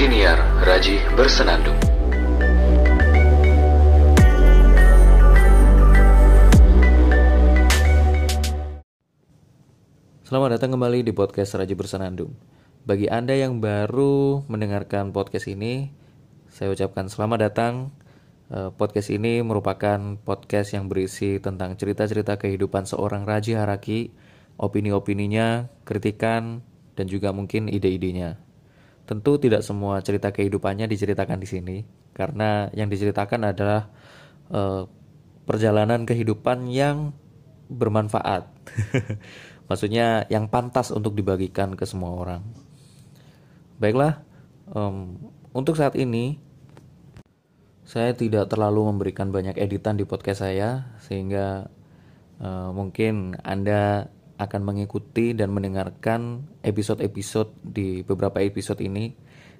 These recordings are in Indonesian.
Siniar Raji Bersenandung. Selamat datang kembali di podcast Raji Bersenandung. Bagi Anda yang baru mendengarkan podcast ini, saya ucapkan selamat datang. Eh, Podcast ini merupakan podcast yang berisi tentang cerita-cerita kehidupan seorang Raji Haraki, opini-opininya, kritikan, dan juga mungkin ide-idenya. Tentu tidak semua cerita kehidupannya diceritakan di sini, karena yang diceritakan adalah eh, perjalanan kehidupan yang bermanfaat. Maksudnya yang pantas untuk dibagikan ke semua orang. Baiklah, em, untuk saat ini saya tidak terlalu memberikan banyak editan di podcast saya, sehingga eh, mungkin Anda akan mengikuti dan mendengarkan episode-episode di beberapa episode ini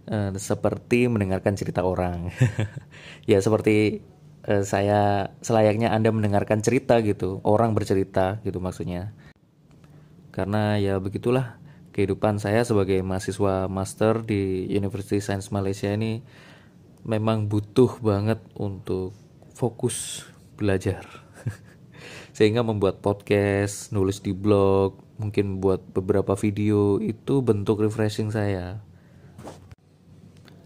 eh, seperti mendengarkan cerita orang. ya seperti eh, saya selayaknya Anda mendengarkan cerita gitu, orang bercerita gitu maksudnya. Karena ya begitulah kehidupan saya sebagai mahasiswa master di University Science Malaysia ini memang butuh banget untuk fokus belajar. Sehingga membuat podcast, nulis di blog, mungkin buat beberapa video itu bentuk refreshing saya.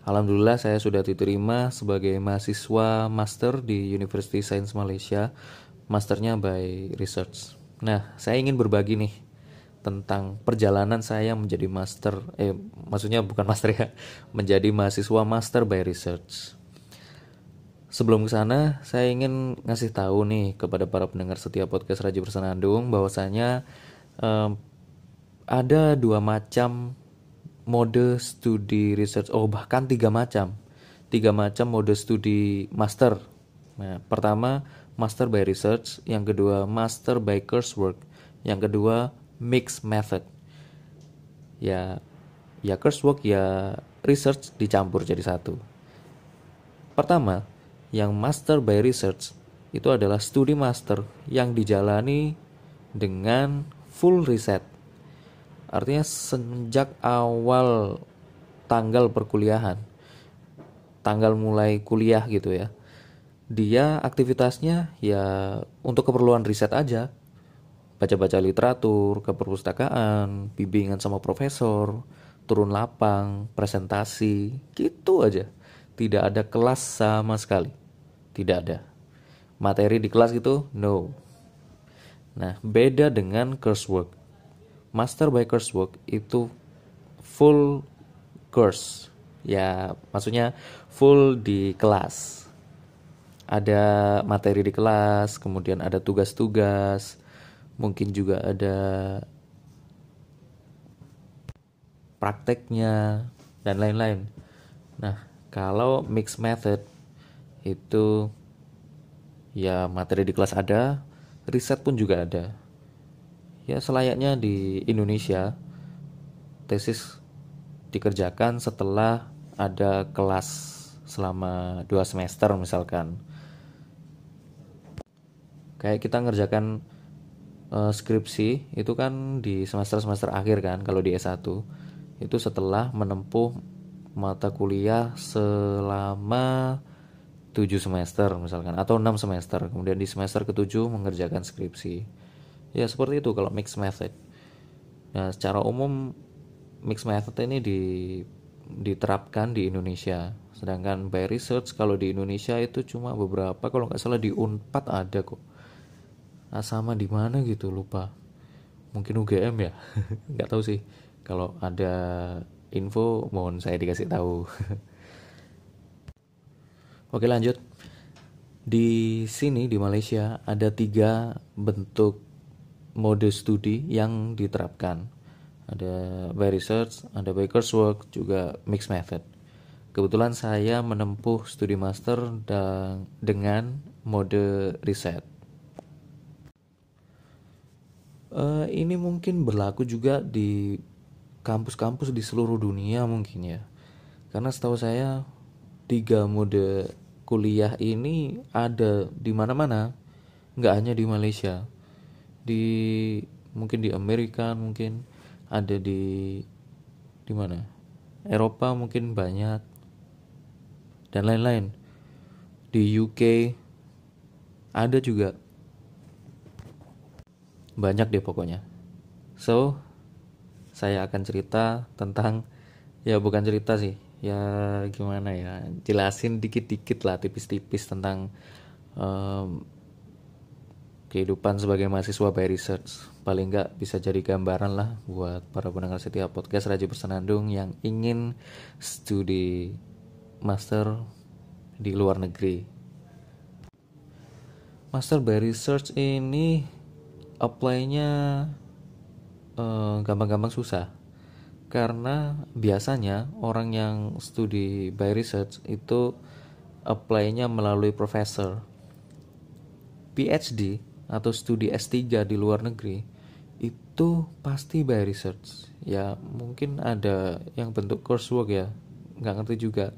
Alhamdulillah saya sudah diterima sebagai mahasiswa master di University Science Malaysia, masternya by research. Nah, saya ingin berbagi nih tentang perjalanan saya menjadi master, eh maksudnya bukan master ya, menjadi mahasiswa master by research. Sebelum ke sana, saya ingin ngasih tahu nih kepada para pendengar setiap podcast Raja Bersenandung bahwasanya em, ada dua macam mode studi research oh bahkan tiga macam. Tiga macam mode studi master. Nah pertama master by research yang kedua master by coursework yang kedua mixed method. Ya ya coursework ya research dicampur jadi satu. Pertama yang master by research itu adalah studi master yang dijalani dengan full riset Artinya sejak awal tanggal perkuliahan, tanggal mulai kuliah gitu ya. Dia aktivitasnya ya untuk keperluan riset aja. Baca-baca literatur, ke perpustakaan, bimbingan sama profesor, turun lapang, presentasi, gitu aja. Tidak ada kelas sama sekali. Tidak ada. Materi di kelas gitu, no. Nah, beda dengan coursework master by coursework itu full course ya maksudnya full di kelas ada materi di kelas kemudian ada tugas-tugas mungkin juga ada prakteknya dan lain-lain nah kalau mixed method itu ya materi di kelas ada riset pun juga ada. Ya selayaknya di Indonesia tesis dikerjakan setelah ada kelas selama dua semester misalkan. Kayak kita ngerjakan eh, skripsi itu kan di semester-semester akhir kan kalau di S1 itu setelah menempuh mata kuliah selama 7 semester misalkan atau 6 semester. Kemudian di semester ketujuh mengerjakan skripsi. Ya seperti itu kalau mixed method. Nah secara umum mixed method ini di diterapkan di Indonesia. Sedangkan by research kalau di Indonesia itu cuma beberapa kalau nggak salah di Unpad ada kok. Nah, sama di mana gitu lupa. Mungkin UGM ya? Nggak tahu sih. Kalau ada info mohon saya dikasih tahu oke lanjut di sini di Malaysia ada tiga bentuk mode studi yang diterapkan. Ada by research, ada by coursework, juga mixed method. Kebetulan saya menempuh studi master dan dengan mode riset. Eh, ini mungkin berlaku juga di kampus-kampus di seluruh dunia mungkin ya. Karena setahu saya tiga mode kuliah ini ada di mana-mana, nggak hanya di Malaysia. Di mungkin di Amerika mungkin ada di di mana? Eropa mungkin banyak dan lain-lain. Di UK ada juga. Banyak deh pokoknya. So saya akan cerita tentang ya bukan cerita sih ya gimana ya? Jelasin dikit-dikit lah tipis-tipis tentang um, kehidupan sebagai mahasiswa by research. Paling nggak bisa jadi gambaran lah buat para pendengar setiap podcast Raja Bersenandung yang ingin studi master di luar negeri. Master by research ini apply-nya gampang gampang-gampang susah karena biasanya orang yang studi by research itu apply-nya melalui profesor. PhD atau studi S3 di luar negeri itu pasti by research. Ya mungkin ada yang bentuk coursework ya, nggak ngerti juga.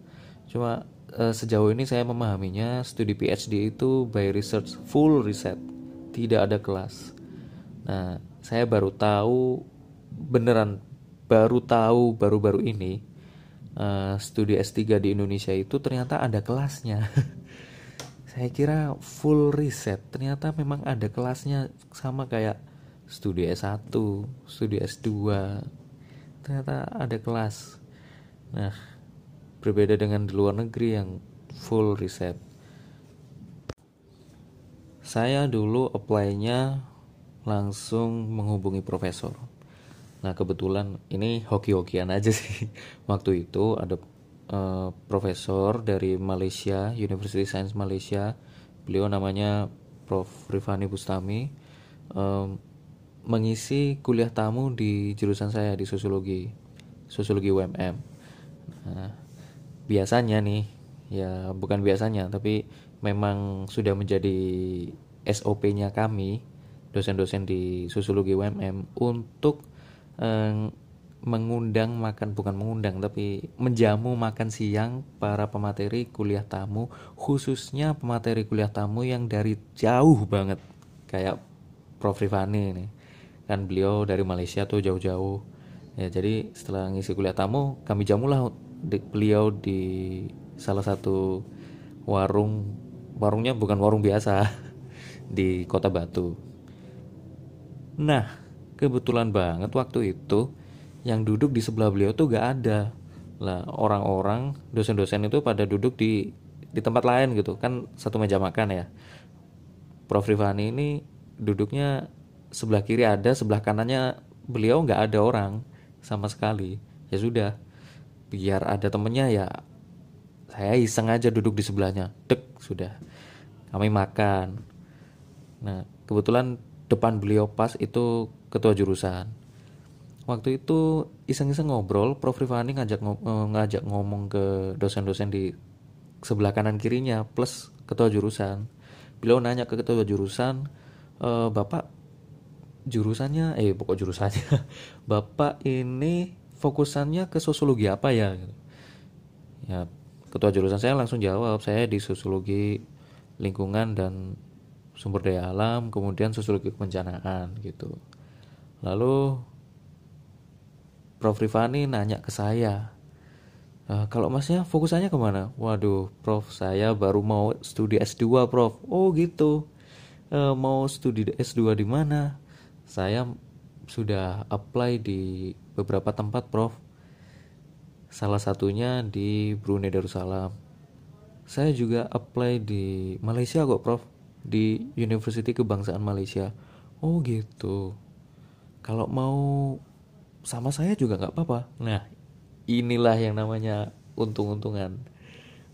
Cuma eh, sejauh ini saya memahaminya studi PhD itu by research, full riset, tidak ada kelas. Nah, saya baru tahu beneran baru tahu baru-baru ini uh, studi S3 di Indonesia itu ternyata ada kelasnya. Saya kira full riset, ternyata memang ada kelasnya sama kayak studi S1, studi S2. Ternyata ada kelas. Nah, berbeda dengan di luar negeri yang full riset. Saya dulu apply-nya langsung menghubungi profesor Nah kebetulan ini hoki-hokian aja sih. Waktu itu ada uh, profesor dari Malaysia, University Science Malaysia. Beliau namanya Prof. Rifani Bustami. Um, mengisi kuliah tamu di jurusan saya di sosiologi, sosiologi UMM. Nah, biasanya nih, ya bukan biasanya, tapi memang sudah menjadi SOP-nya kami dosen-dosen di sosiologi UMM untuk mengundang makan bukan mengundang tapi menjamu makan siang para pemateri kuliah tamu khususnya pemateri kuliah tamu yang dari jauh banget kayak Prof. Rifani ini. Kan beliau dari Malaysia tuh jauh-jauh. Ya jadi setelah ngisi kuliah tamu kami jamulah di, beliau di salah satu warung warungnya bukan warung biasa di kota Batu. Nah kebetulan banget waktu itu yang duduk di sebelah beliau tuh gak ada. Lah orang-orang dosen-dosen itu pada duduk di di tempat lain gitu. Kan satu meja makan ya. Prof. Rifani ini duduknya sebelah kiri ada sebelah kanannya beliau nggak ada orang sama sekali. Ya sudah biar ada temennya ya saya iseng aja duduk di sebelahnya. Dek sudah. Kami makan. Nah kebetulan depan beliau pas itu ketua jurusan. Waktu itu iseng-iseng ngobrol Prof. Rifani ngajak eh, ngajak ngomong ke dosen-dosen di sebelah kanan kirinya plus ketua jurusan. Beliau nanya ke ketua jurusan e, bapak jurusannya eh pokok jurusannya bapak ini fokusannya ke sosiologi apa ya? Ya ketua jurusan saya langsung jawab saya di sosiologi lingkungan dan sumber daya alam kemudian sosiologi kebencanaan gitu lalu Prof. Rifani nanya ke saya e, kalau masnya fokusannya ke mana? Waduh Prof saya baru mau studi S2 Prof. Oh gitu. E, mau studi S2 di mana? Saya sudah apply di beberapa tempat Prof. Salah satunya di Brunei Darussalam. Saya juga apply di Malaysia kok Prof. Di University Kebangsaan Malaysia. Oh gitu kalau mau sama saya juga nggak apa-apa. Nah inilah yang namanya untung-untungan.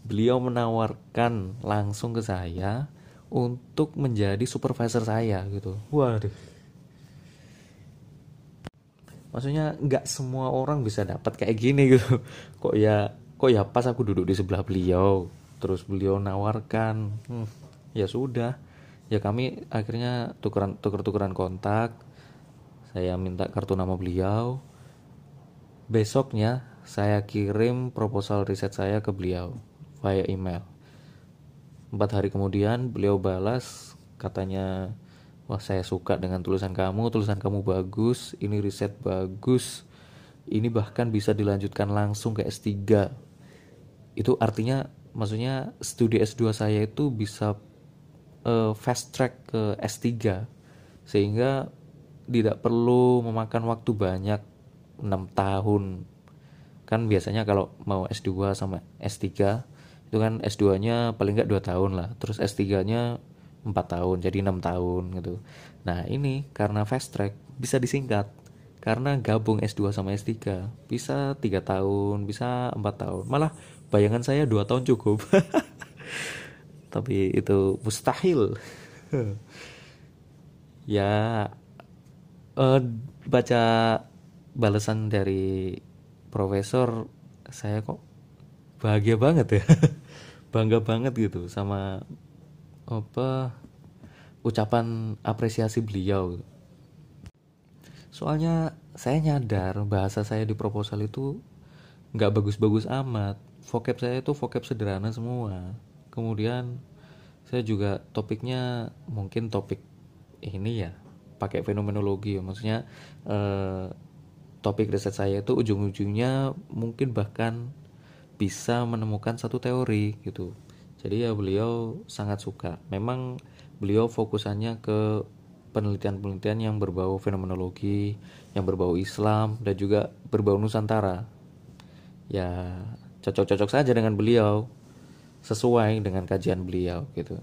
Beliau menawarkan langsung ke saya untuk menjadi supervisor saya gitu. Waduh. Maksudnya nggak semua orang bisa dapat kayak gini gitu. Kok ya kok ya pas aku duduk di sebelah beliau terus beliau nawarkan hmm, ya sudah. Ya kami akhirnya tukeran tuker tukeran kontak saya minta kartu nama beliau. Besoknya saya kirim proposal riset saya ke beliau via email. Empat hari kemudian beliau balas katanya wah saya suka dengan tulisan kamu tulisan kamu bagus ini riset bagus. Ini bahkan bisa dilanjutkan langsung ke S3 itu artinya maksudnya studi S2 saya itu bisa uh, fast track ke S3 sehingga tidak perlu memakan waktu banyak 6 tahun. Kan biasanya kalau mau S2 sama S3 itu kan S2 nya paling nggak 2 tahun lah. Terus S3 nya 4 tahun jadi 6 tahun gitu. Nah ini karena fast track bisa disingkat. Karena gabung S2 sama S3 bisa tiga tahun bisa empat tahun. Malah bayangan saya dua tahun cukup. Tapi itu mustahil. Ya uh, baca balasan dari profesor saya kok bahagia banget ya. Bangga banget gitu sama apa ucapan apresiasi beliau. Soalnya saya nyadar bahasa saya di proposal itu nggak bagus-bagus amat. Vocab saya itu vocab sederhana semua. Kemudian saya juga topiknya mungkin topik ini ya pakai fenomenologi ya maksudnya eh, topik riset saya itu ujung-ujungnya mungkin bahkan bisa menemukan satu teori gitu jadi ya beliau sangat suka memang beliau fokusannya ke penelitian-penelitian yang berbau fenomenologi, yang berbau Islam dan juga berbau Nusantara. Ya, cocok-cocok saja dengan beliau, sesuai dengan kajian beliau gitu.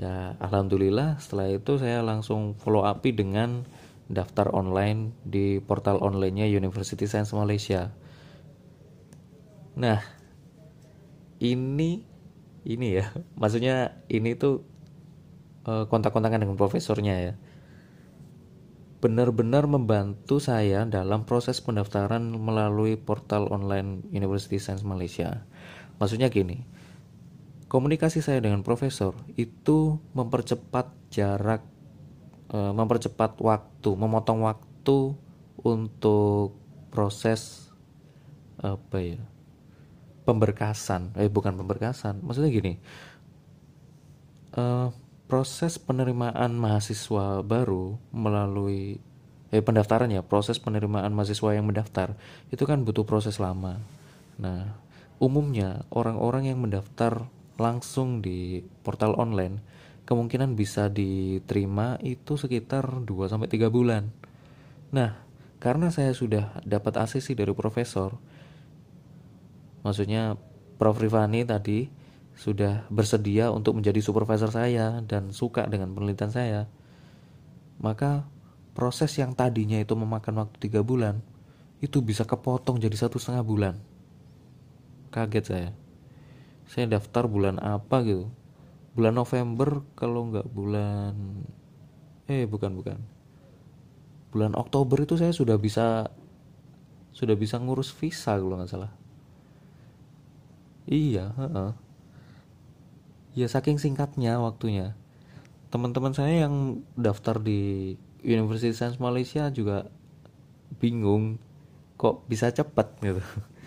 Ya, alhamdulillah setelah itu saya langsung follow up dengan daftar online di portal onlinenya University Science Malaysia. Nah, ini ini ya, maksudnya ini tuh uh, kontak-kontakan dengan profesornya ya benar-benar membantu saya dalam proses pendaftaran melalui portal online University Science Malaysia. Maksudnya gini, komunikasi saya dengan profesor itu mempercepat jarak, uh, mempercepat waktu, memotong waktu untuk proses apa ya, pemberkasan. Eh bukan pemberkasan, maksudnya gini. Uh, proses penerimaan mahasiswa baru melalui eh pendaftaran ya proses penerimaan mahasiswa yang mendaftar itu kan butuh proses lama nah umumnya orang-orang yang mendaftar langsung di portal online kemungkinan bisa diterima itu sekitar 2 sampai 3 bulan nah karena saya sudah dapat ACC dari profesor maksudnya Prof Rifani tadi sudah bersedia untuk menjadi supervisor saya dan suka dengan penelitian saya, maka proses yang tadinya itu memakan waktu tiga bulan itu bisa kepotong jadi satu setengah bulan. Kaget saya. Saya daftar bulan apa gitu? Bulan November kalau nggak bulan eh bukan bukan bulan Oktober itu saya sudah bisa sudah bisa ngurus visa kalau nggak salah. Iya, uh -uh ya saking singkatnya waktunya teman-teman saya yang daftar di University Science Malaysia juga bingung kok bisa cepat gitu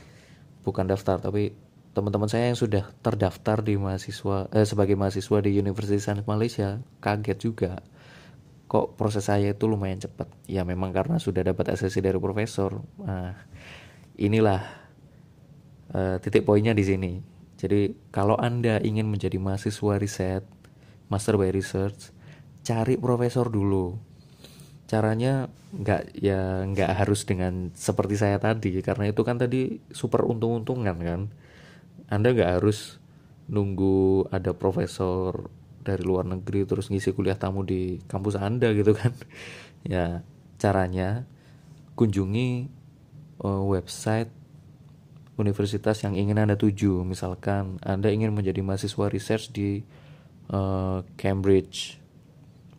bukan daftar tapi teman-teman saya yang sudah terdaftar di mahasiswa eh, sebagai mahasiswa di University Science Malaysia kaget juga kok proses saya itu lumayan cepat ya memang karena sudah dapat asesi dari profesor nah inilah uh, titik poinnya di sini jadi kalau Anda ingin menjadi mahasiswa riset, master by research, cari profesor dulu. Caranya nggak ya nggak harus dengan seperti saya tadi karena itu kan tadi super untung-untungan kan. Anda nggak harus nunggu ada profesor dari luar negeri terus ngisi kuliah tamu di kampus Anda gitu kan. ya caranya kunjungi uh, website universitas yang ingin Anda tuju. Misalkan Anda ingin menjadi mahasiswa research di uh, Cambridge,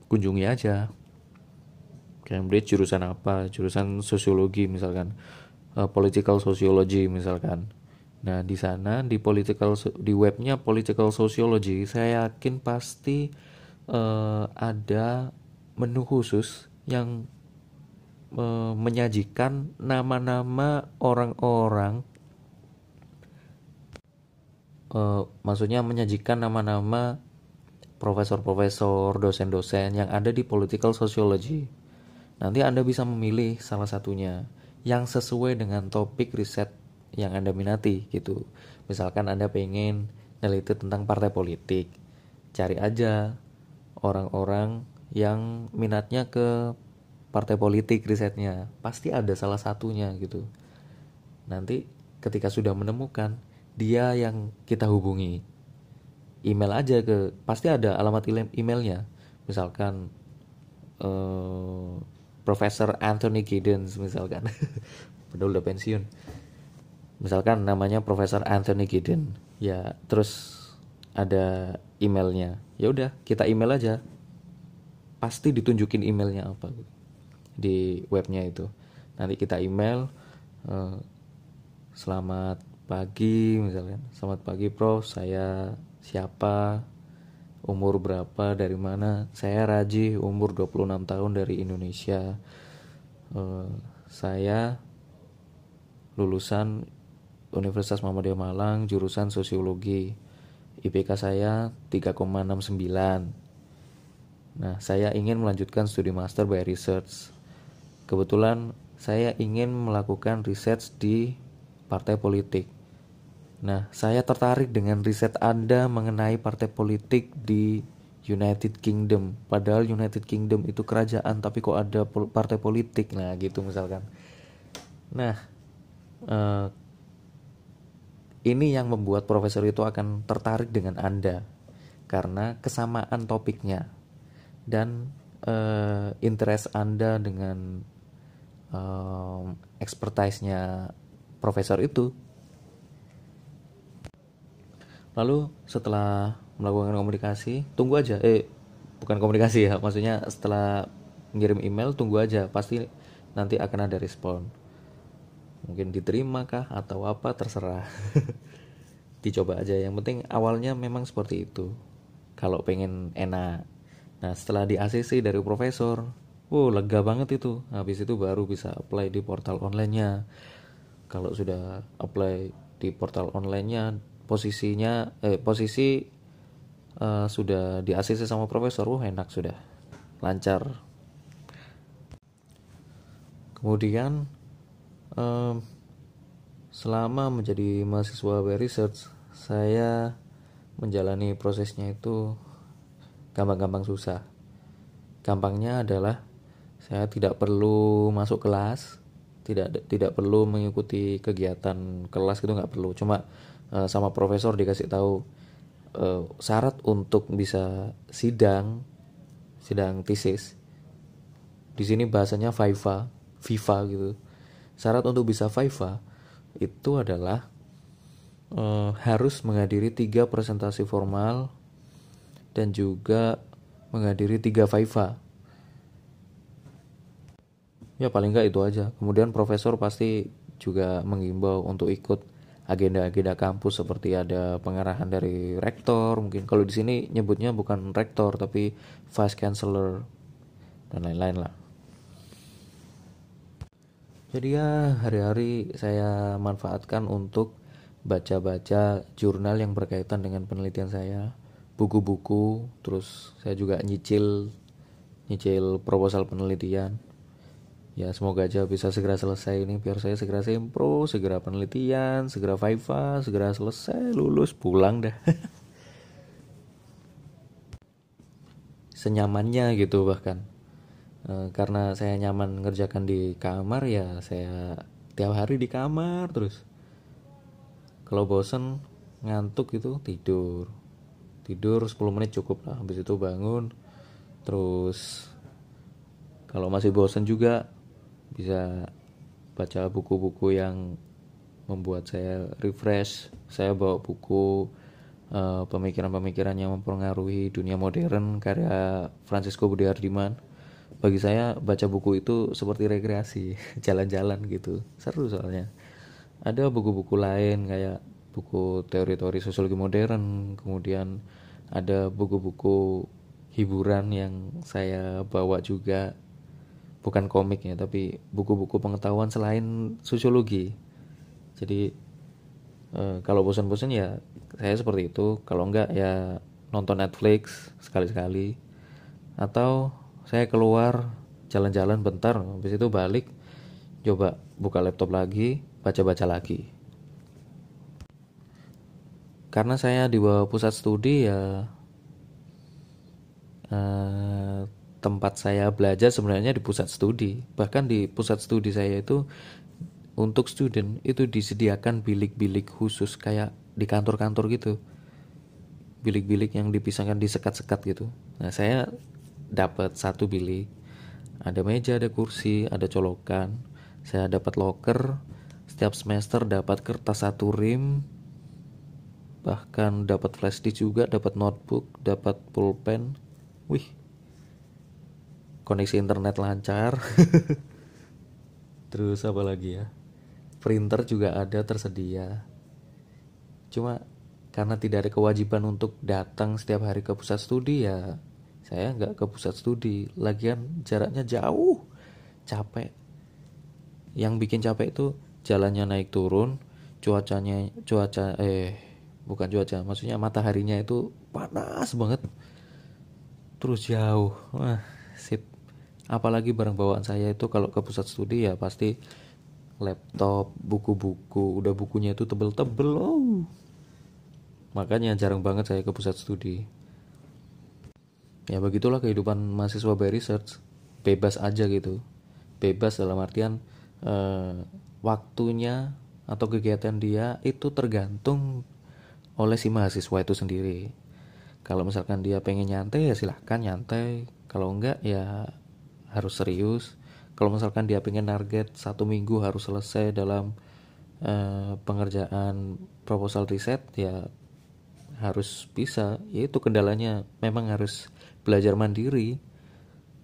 kunjungi aja. Cambridge jurusan apa? Jurusan sosiologi misalkan, uh, political sociology misalkan. Nah di sana di political di webnya political sociology, saya yakin pasti uh, ada menu khusus yang menyajikan nama-nama orang-orang uh, maksudnya menyajikan nama-nama profesor-profesor, dosen-dosen yang ada di political sociology. Nanti Anda bisa memilih salah satunya. yang sesuai dengan topik riset yang Anda minati gitu. Misalkan Anda pengen neliti tentang partai politik, cari aja orang-orang yang minatnya ke partai politik risetnya. Pasti ada salah satunya gitu. Nanti ketika sudah menemukan, dia yang kita hubungi. Email aja ke pasti ada alamat emailnya. Misalkan eh, Profesor Anthony Giddens misalkan padahal udah pensiun misalkan namanya Profesor Anthony Giddens. Ya terus ada emailnya. Ya udah kita email aja. Pasti ditunjukin emailnya apa gitu, di webnya itu. Nanti kita email uh, selamat pagi misalkan. Selamat pagi Prof. Saya siapa? Umur berapa? Dari mana? Saya Raji umur 26 tahun dari Indonesia. Uh, saya lulusan Universitas Muhammadiyah Malang jurusan sosiologi IPK saya 3,69 nah saya ingin melanjutkan studi master by research kebetulan saya ingin melakukan research di partai politik Nah, saya tertarik dengan riset Anda mengenai partai politik di United Kingdom. Padahal United Kingdom itu kerajaan, tapi kok ada partai politik. Nah, gitu misalkan. Nah, uh, ini yang membuat profesor itu akan tertarik dengan Anda karena kesamaan topiknya dan uh, interest Anda dengan uh, expertise-nya profesor itu. Lalu setelah melakukan komunikasi tunggu aja. Eh bukan komunikasi ya maksudnya setelah ngirim email tunggu aja. Pasti nanti akan ada respon mungkin diterima kah atau apa terserah. Dicoba aja. Yang penting awalnya memang seperti itu. Kalau pengen enak. Nah setelah di ACC dari profesor wow lega banget itu. Habis itu baru bisa apply di portal onlinenya. Kalau sudah apply di portal onlinenya posisinya eh, posisi uh, sudah di ACC sama profesor wah enak sudah. Lancar. Kemudian um, selama menjadi mahasiswa research saya menjalani prosesnya itu gampang-gampang susah. Gampangnya adalah saya tidak perlu masuk kelas tidak tidak perlu mengikuti kegiatan kelas gitu nggak perlu. Cuma uh, sama profesor dikasih tahu uh, syarat untuk bisa sidang sidang tesis di sini bahasanya FIFA FIFA gitu syarat untuk bisa FIFA itu adalah uh, harus menghadiri tiga presentasi formal dan juga menghadiri tiga FIFA. Ya paling nggak itu aja. Kemudian profesor pasti juga mengimbau untuk ikut agenda-agenda kampus seperti ada pengarahan dari rektor. Mungkin kalau di sini nyebutnya bukan rektor tapi vice chancellor dan lain-lain lah jadi ya hari-hari saya manfaatkan untuk baca-baca jurnal yang berkaitan dengan penelitian saya. Buku-buku terus saya juga nyicil nyicil proposal penelitian. Ya semoga aja bisa segera selesai ini biar saya segera sempro segera penelitian segera FIFA segera selesai lulus pulang dah. Senyamannya gitu bahkan e, karena saya nyaman ngerjakan di kamar ya saya tiap hari di kamar terus. Kalau bosen ngantuk itu tidur. Tidur 10 menit cukup lah habis itu bangun. Terus kalau masih bosen juga bisa baca buku-buku yang membuat saya refresh. Saya bawa buku eh, pemikiran-pemikiran yang mempengaruhi dunia modern karya Francisco Budi Hardiman bagi saya baca buku itu seperti rekreasi jalan-jalan gitu. Seru soalnya. Ada buku-buku lain kayak buku teori-teori sosiologi modern kemudian ada buku-buku hiburan yang saya bawa juga. Bukan komik ya tapi buku-buku pengetahuan selain sosiologi. Jadi e, kalau bosan-bosan ya saya seperti itu. Kalau enggak ya nonton Netflix sekali-sekali. Atau saya keluar jalan-jalan bentar habis itu balik coba buka laptop lagi baca-baca lagi. Karena saya di bawah pusat studi ya eh, tempat saya belajar sebenarnya di pusat studi. Bahkan di pusat studi saya itu untuk student itu disediakan bilik-bilik khusus kayak di kantor-kantor gitu. Bilik-bilik yang dipisahkan di sekat-sekat gitu. Nah saya dapat satu bilik ada meja ada kursi ada colokan. Saya dapat locker setiap semester dapat kertas satu rim. Bahkan dapat flash disk juga dapat notebook dapat pulpen. Wih koneksi internet lancar. Terus apa lagi ya? Printer juga ada tersedia. Cuma karena tidak ada kewajiban untuk datang setiap hari ke pusat studi ya saya nggak ke pusat studi. Lagian jaraknya jauh. Capek. Yang bikin capek itu jalannya naik turun cuacanya cuaca eh bukan cuaca maksudnya mataharinya itu panas banget. Terus jauh. Wah sip. Apalagi barang bawaan saya itu kalau ke pusat studi ya pasti laptop buku-buku udah bukunya itu tebel-tebel. Oh. Makanya jarang banget saya ke pusat studi ya begitulah kehidupan mahasiswa by research. Bebas aja gitu. Bebas dalam artian eh, waktunya atau kegiatan dia itu tergantung oleh si mahasiswa itu sendiri. Kalau misalkan dia pengen nyantai ya silahkan nyantai. Kalau enggak ya harus serius. Kalau misalkan dia pengen target satu minggu harus selesai dalam uh, pengerjaan proposal riset ya harus bisa. Yaitu kendalanya. Memang harus belajar mandiri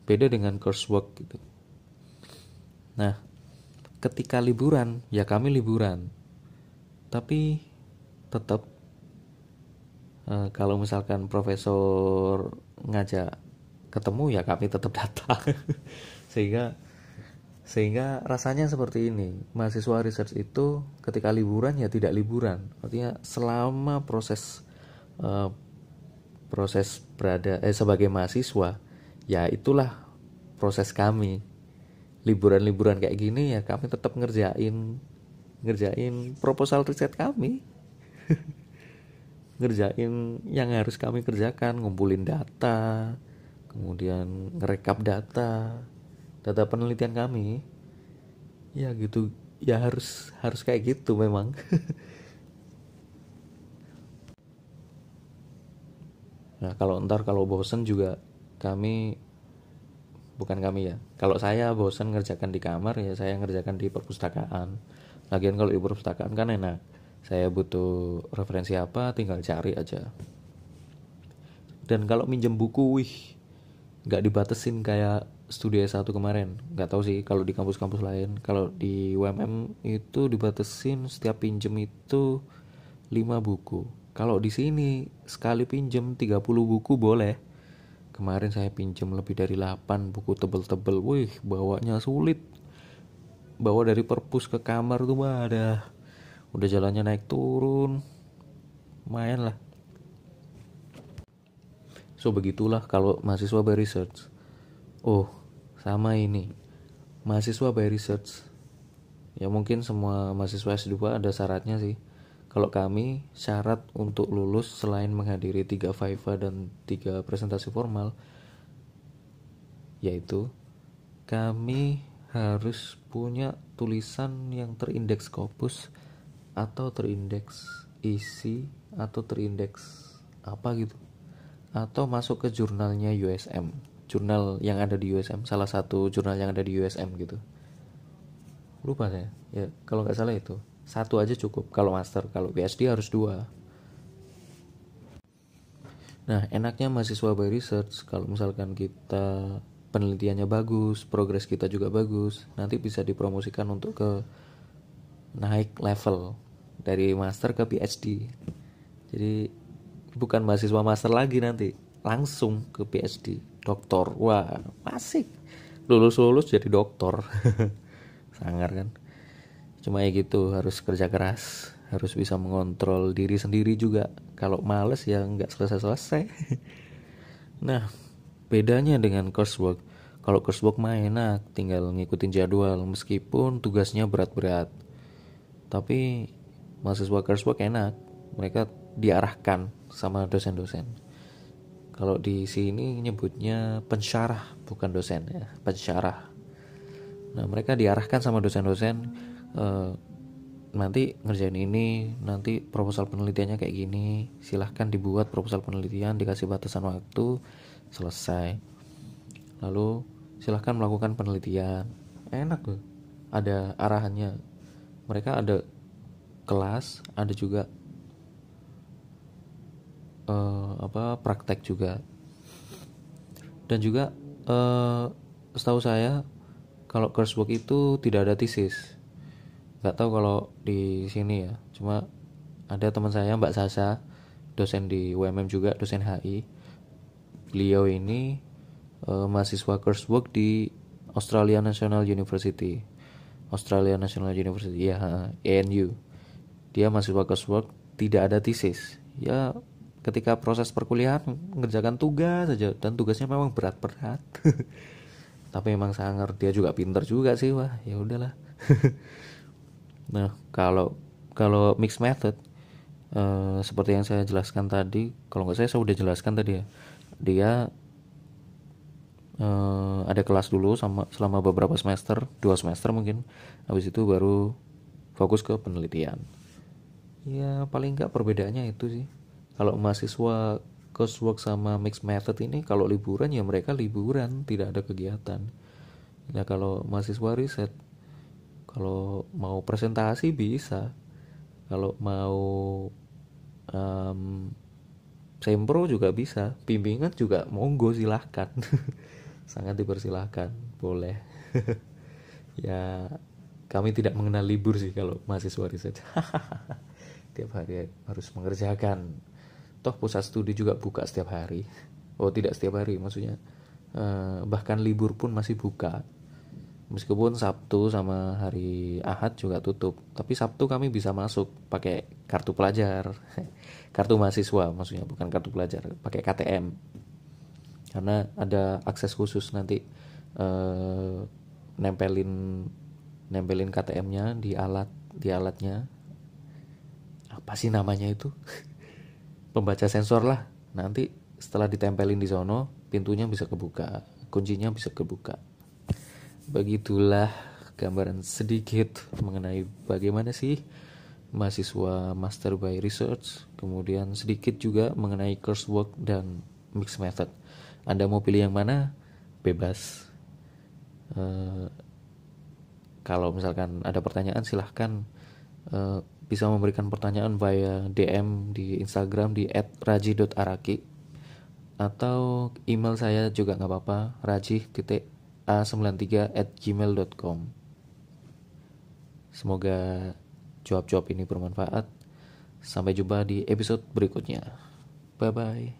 beda dengan coursework gitu. Nah ketika liburan ya kami liburan. Tapi tetap Eh, kalau misalkan profesor ngajak ketemu ya kami tetap datang. Sehingga sehingga rasanya seperti ini. Mahasiswa research itu ketika liburan ya tidak liburan. Artinya selama proses uh, proses berada eh sebagai mahasiswa ya itulah proses kami. Liburan-liburan kayak gini ya kami tetap ngerjain ngerjain proposal riset kami. Ngerjain yang harus kami kerjakan ngumpulin data kemudian ngerekap data data penelitian kami. Ya gitu ya harus harus kayak gitu memang nah kalau ntar kalau bosen juga kami bukan kami ya kalau saya bosen ngerjakan di kamar ya saya ngerjakan di perpustakaan. Lagian kalau di perpustakaan kan enak saya butuh referensi apa tinggal cari aja. Dan kalau minjem buku wih nggak dibatesin kayak studi S1 kemarin. Nggak tahu sih kalau di kampus-kampus lain kalau di UMM itu dibatesin setiap pinjem itu 5 buku kalau di sini sekali pinjem 30 buku boleh. Kemarin saya pinjem lebih dari 8 buku tebel-tebel. Wih bawanya sulit. Bawa dari perpus ke kamar tuh mah ada udah jalannya naik turun. Main lah. So begitulah kalau mahasiswa by research. Oh sama ini. Mahasiswa by research. Ya mungkin semua mahasiswa S2 ada syaratnya sih kalau kami syarat untuk lulus selain menghadiri tiga Viva dan tiga presentasi formal yaitu kami harus punya tulisan yang terindeks Scopus atau terindeks isi atau terindeks apa gitu. Atau masuk ke jurnalnya USM jurnal yang ada di USM salah satu jurnal yang ada di USM gitu. Lupa saya. Ya kalau nggak salah itu satu aja cukup kalau master kalau PhD harus dua. Nah enaknya mahasiswa by research kalau misalkan kita penelitiannya bagus progres kita juga bagus nanti bisa dipromosikan untuk ke naik level dari master ke PhD jadi bukan mahasiswa master lagi nanti langsung ke PhD doktor wah asik. Lulus lulus jadi doktor. Sangar kan cuma ya gitu harus kerja keras harus bisa mengontrol diri sendiri juga. Kalau males ya nggak selesai selesai nah bedanya dengan coursework. Kalau coursework mah enak tinggal ngikutin jadwal meskipun tugasnya berat-berat. Tapi mahasiswa coursework enak mereka diarahkan sama dosen-dosen. Kalau di sini nyebutnya pensyarah bukan dosen ya pensyarah. Nah mereka diarahkan sama dosen-dosen uh, nanti ngerjain ini nanti proposal penelitiannya kayak gini silahkan dibuat proposal penelitian dikasih batasan waktu selesai. Lalu silahkan melakukan penelitian. Enak loh ada arahannya. Mereka ada kelas ada juga uh, apa praktek juga. Dan juga uh, setahu saya kalau coursework itu tidak ada tesis nggak tahu kalau di sini ya. Cuma ada teman saya Mbak Sasa dosen di UMM juga dosen HI beliau ini uh, mahasiswa coursework di Australia National University. Australia National University ya ANU dia mahasiswa coursework tidak ada tesis ya ketika proses perkuliahan mengerjakan tugas saja. Dan tugasnya memang berat-berat. Tapi emang sangar. Dia juga pinter juga sih wah ya udahlah Nah, kalau kalau mix method uh, seperti yang saya jelaskan tadi, kalau nggak saya saya sudah jelaskan tadi ya, dia uh, ada kelas dulu sama selama beberapa semester, dua semester mungkin, habis itu baru fokus ke penelitian. Ya paling nggak perbedaannya itu sih. Kalau mahasiswa coursework sama mix method ini kalau liburan ya mereka liburan, tidak ada kegiatan. Nah kalau mahasiswa riset kalau mau presentasi bisa. Kalau mau um, sempro juga bisa. Bimbingan juga monggo silahkan sangat dipersilahkan boleh. Ya kami tidak mengenal libur sih kalau mahasiswa riset. Tiap hari harus mengerjakan. Toh pusat studi juga buka setiap hari. Oh tidak setiap hari maksudnya uh, bahkan libur pun masih buka meskipun Sabtu sama hari Ahad juga tutup tapi Sabtu kami bisa masuk pakai kartu pelajar. Kartu mahasiswa maksudnya bukan kartu pelajar pakai KTM karena ada akses khusus nanti eh, nempelin nempelin KTM-nya di alat di alatnya. Apa sih namanya itu? Pembaca sensor lah. Nanti setelah ditempelin di sono pintunya bisa kebuka kuncinya bisa kebuka begitulah gambaran sedikit mengenai bagaimana sih mahasiswa master by research kemudian sedikit juga mengenai coursework dan mixed method. Anda mau pilih yang mana? Bebas. Uh, kalau misalkan ada pertanyaan silahkan uh, bisa memberikan pertanyaan via DM di Instagram di @raji.araki atau email saya juga nggak apa-apa raji a93 at gmail.com Semoga jawab-jawab ini bermanfaat. Sampai jumpa di episode berikutnya. Bye-bye.